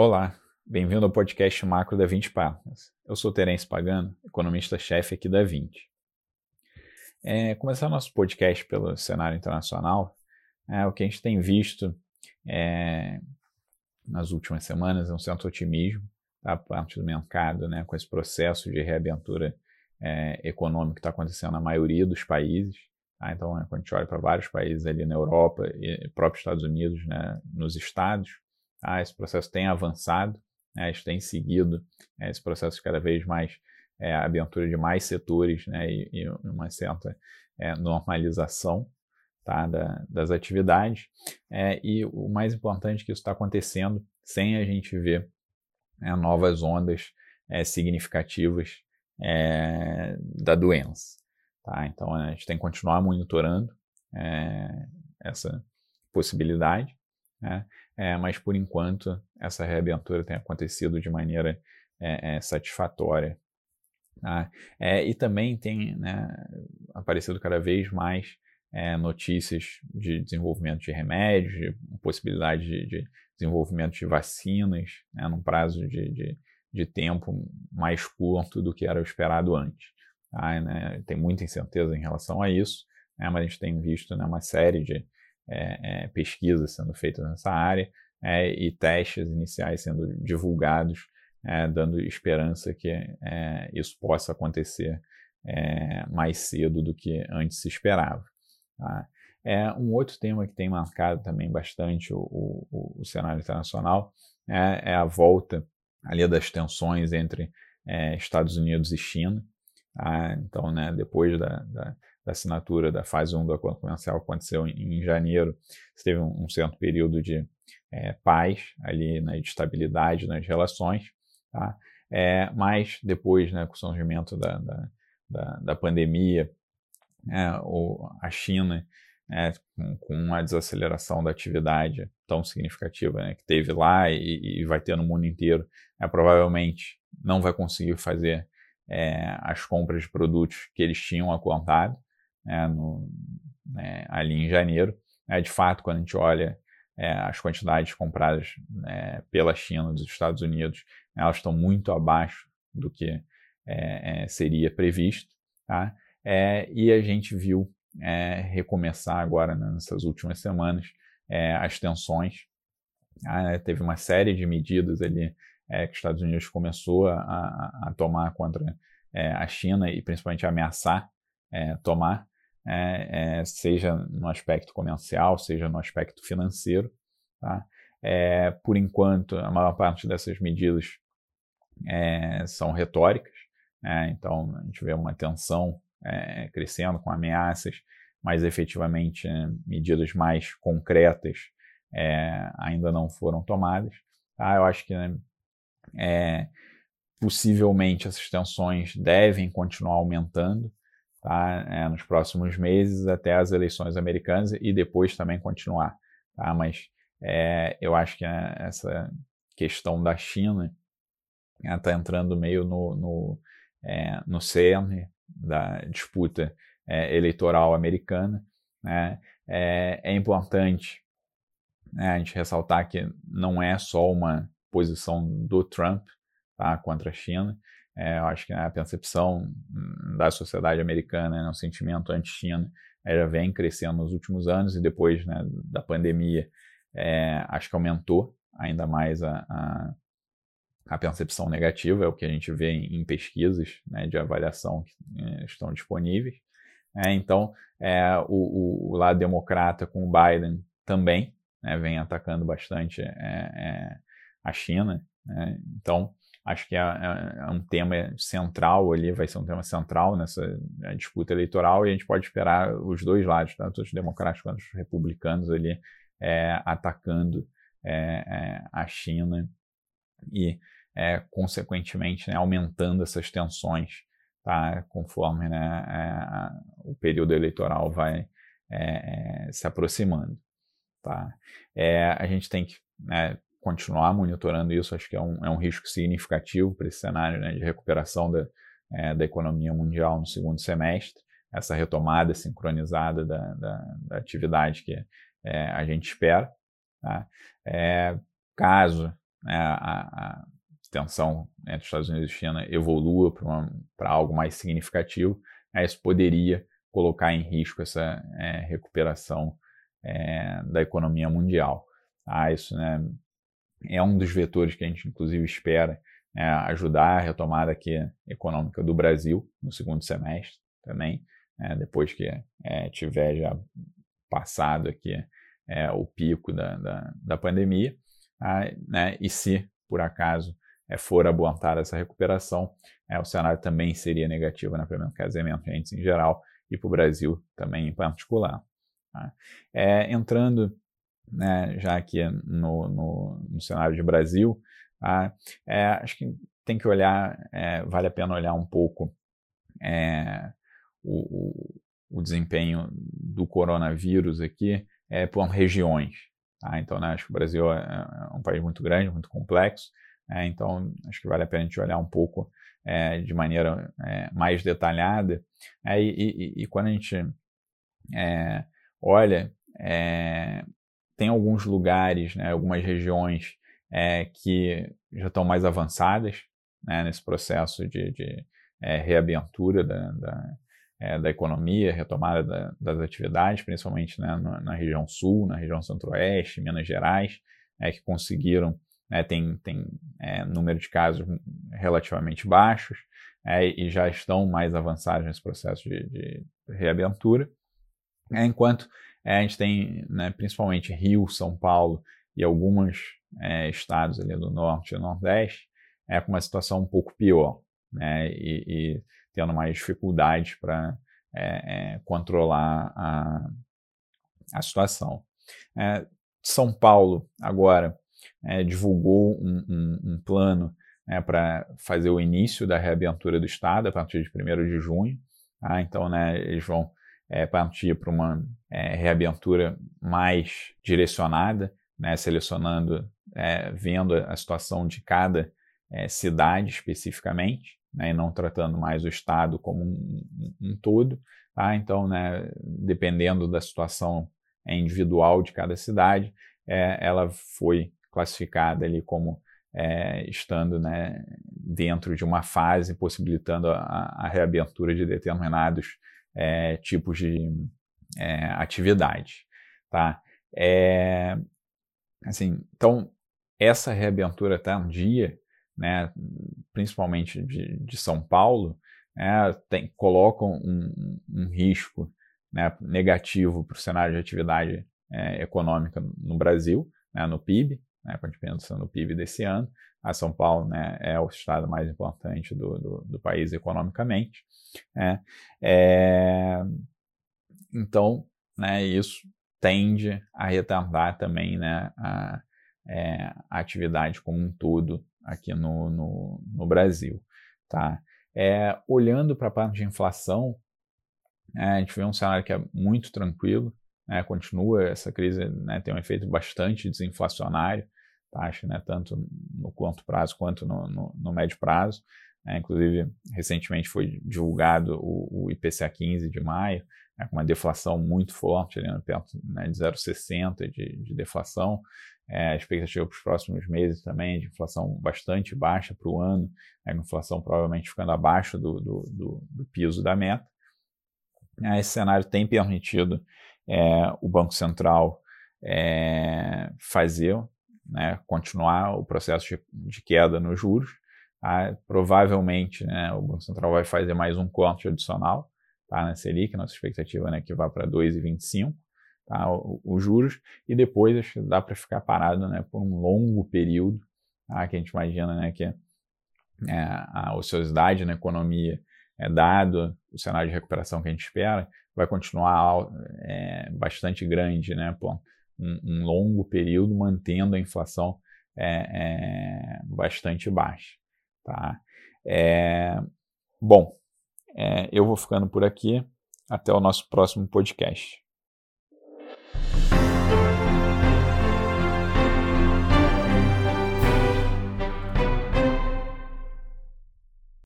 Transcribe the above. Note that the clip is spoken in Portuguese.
Olá, bem-vindo ao podcast Macro da 20 Partners. Eu sou Terence Pagano, economista-chefe aqui da 20. É, começar nosso podcast pelo cenário internacional, é, o que a gente tem visto é, nas últimas semanas é um certo otimismo da parte do mercado, né, com esse processo de reabertura é, econômica que está acontecendo na maioria dos países. Tá? Então, quando a gente olha para vários países ali na Europa e próprios Estados Unidos, né, nos estados, tá? esse processo tem avançado, né, gente tem seguido é, esse processo cada vez mais é, a abertura de mais setores né, e, e uma certa é, normalização tá, da, das atividades. É, e o mais importante é que isso está acontecendo sem a gente ver é, novas ondas é, significativas é, da doença. Tá? Então a gente tem que continuar monitorando essa possibilidade, né? mas por enquanto essa reabertura tem acontecido de maneira satisfatória Tá? É, e também tem né, aparecido cada vez mais é, notícias de desenvolvimento de remédios, de possibilidade de, de desenvolvimento de vacinas, né, num prazo de, de, de, tempo mais curto do que era esperado antes. Tá? Né, tem muita incerteza em relação a isso, né, mas a gente tem visto né, uma série de é, é pesquisas sendo feitas nessa área é, e testes iniciais sendo divulgados é, dando esperança que isso possa acontecer mais cedo do que antes se esperava. Tá? É, um outro tema que tem marcado também bastante o, o, o cenário internacional é, é, a volta ali das tensões entre é, Estados Unidos e China. Tá? Então, né, depois da, da, da, assinatura da fase 1 do acordo comercial aconteceu em, em janeiro, você teve um, um certo período de é, paz ali, né, de estabilidade nas relações. Tá? É, mas depois, né, com o surgimento da, da, da, da pandemia, é, o, a China, é, com, com, desaceleração da atividade tão significativa né, que teve lá e, e, vai ter no mundo inteiro, é, provavelmente não vai conseguir fazer é, as compras de produtos que eles tinham acordado é, no, né, ali em janeiro. É, de fato, quando a gente olha é, as quantidades compradas é, pela China dos Estados Unidos, elas estão muito abaixo do que é, é seria previsto. Tá? É, e a gente viu é, recomeçar agora né, nessas últimas semanas as tensões. Tá? teve uma série de medidas ali que os Estados Unidos começou a, a tomar contra a China e principalmente ameaçar tomar é, é, seja no aspecto comercial, seja no aspecto financeiro. Tá? É, por enquanto, a maior parte dessas medidas é, são retóricas, né? então a gente vê uma tensão é, crescendo com ameaças, mas efetivamente medidas mais concretas é, ainda não foram tomadas. Tá? Eu acho que né, possivelmente essas tensões devem continuar aumentando tá? É, nos próximos meses até as eleições americanas e depois também continuar. Tá? Mas é, eu acho que né, essa questão da China está entrando meio no, no, é, no cerne da disputa é, eleitoral americana. Né? É, é importante né, a gente ressaltar que não é só uma posição do Trump tá, contra a China, é, eu acho que a percepção da sociedade americana, né, o sentimento anti-China, já vem crescendo nos últimos anos e depois né, da pandemia, é, acho que aumentou ainda mais a, a, a, percepção negativa, é o que a gente vê em, em pesquisas né, de avaliação que é, estão disponíveis. É, então, é, o, o, lado democrata com o Biden também né, vem atacando bastante é, a China. Né. então, acho que é, é, é, um tema central ali, vai ser um tema central nessa né, disputa eleitoral e a gente pode esperar os dois lados, tanto os democratas quanto os republicanos ali é, atacando é, é a China e, é, consequentemente, né, aumentando essas tensões, tá, conforme né, o período eleitoral vai se aproximando. Tá? a gente tem que né, continuar monitorando isso, acho que é um, é um risco significativo para esse cenário né, de recuperação da, é, da economia mundial no segundo semestre, essa retomada sincronizada da, da, da atividade que é, a gente espera. Tá? É, caso né, a, a, tensão entre Estados Unidos e China evolua para algo mais significativo, né, isso poderia colocar em risco essa é, recuperação é, da economia mundial. Tá? Isso né, é um dos vetores que a gente, inclusive, espera é, ajudar a retomada aqui econômica do Brasil no segundo semestre também, é, depois que é, tiver já passado aqui é, o pico da, da, da pandemia, tá? né, e se por acaso é, for abortar essa recuperação, é, o cenário também seria negativo né, para o casamento em geral e para o Brasil também em particular. Tá? Entrando né, já aqui no, no, no, cenário de Brasil, tá? é, acho que tem que olhar, é, vale a pena olhar um pouco é, o, o, desempenho do coronavírus aqui é, por regiões. Tá? Então, né, acho que o Brasil é, é um país muito grande, muito complexo, é, então acho que vale a pena a gente olhar um pouco é, de maneira mais detalhada. É, e, e, e, quando a gente olha, é, tem alguns lugares, né, algumas regiões que já estão mais avançadas né, nesse processo de, de reabertura da, da, da, economia, retomada da, das atividades, principalmente né, na, na, região sul, na região centro-oeste, Minas Gerais, que conseguiram né, tem, tem é, número de casos relativamente baixos é, e já estão mais avançados nesse processo de, de reabertura, é, enquanto é, a gente tem né, principalmente Rio, São Paulo e alguns é, estados ali do norte e nordeste é, com uma situação um pouco pior né, e, e tendo mais dificuldades para é, é, controlar a, a situação. São Paulo, agora, é, divulgou um, um, um plano né, para fazer o início da reabertura do Estado a partir de 1 de junho. Tá? Então, né, eles vão é, partir para uma é, reabertura mais direcionada, né, selecionando, é, vendo a situação de cada é, cidade especificamente, né, e não tratando mais o Estado como um, um, um todo. Tá? Então, né, dependendo da situação individual de cada cidade, é, ela foi classificada ali como é, estando né, dentro de uma fase possibilitando a, a reabertura de determinados é, tipos de é, atividade. Tá? É, assim, então, essa reabertura tardia, né, principalmente de, de São Paulo, né, tem, um, um risco né, negativo para o cenário de atividade é, econômica no Brasil, né, no PIB, né, quando a gente pensa no PIB desse ano, a São Paulo né, é o estado mais importante do, do, do país economicamente. Né, é, então, né, isso tende a retardar também né, a, é, a, atividade como um todo aqui no, no, no Brasil. Tá? É, olhando para a parte de inflação, é, a gente vê um cenário que é muito tranquilo, né, continua essa crise, né, tem um efeito bastante desinflacionário, taxa, né, tanto no curto prazo quanto no, no, no médio prazo. É, inclusive, recentemente foi divulgado o, o, IPCA 15 de maio, né, com uma deflação muito forte, ali perto né, de 0,60 de, de deflação. É, a expectativa para os próximos meses também é de inflação bastante baixa para o ano, né, inflação provavelmente ficando abaixo do, do, do, do piso da meta. É, esse cenário tem permitido é, o Banco Central é, fazer né, continuar o processo de, de queda nos juros. Tá? Provavelmente né, o Banco Central vai fazer mais um corte adicional tá, na Selic, nossa expectativa é né, que vá para 2,25 tá, os juros, e depois acho que dá para ficar parado né, por um longo período, tá, que a gente imagina né, que é, a ociosidade na economia, é, dado o cenário de recuperação que a gente espera, vai continuar é, bastante grande né, um, um longo período, mantendo a inflação é, é, bastante baixa. Tá? É, bom, é, eu vou ficando por aqui. Até o nosso próximo podcast.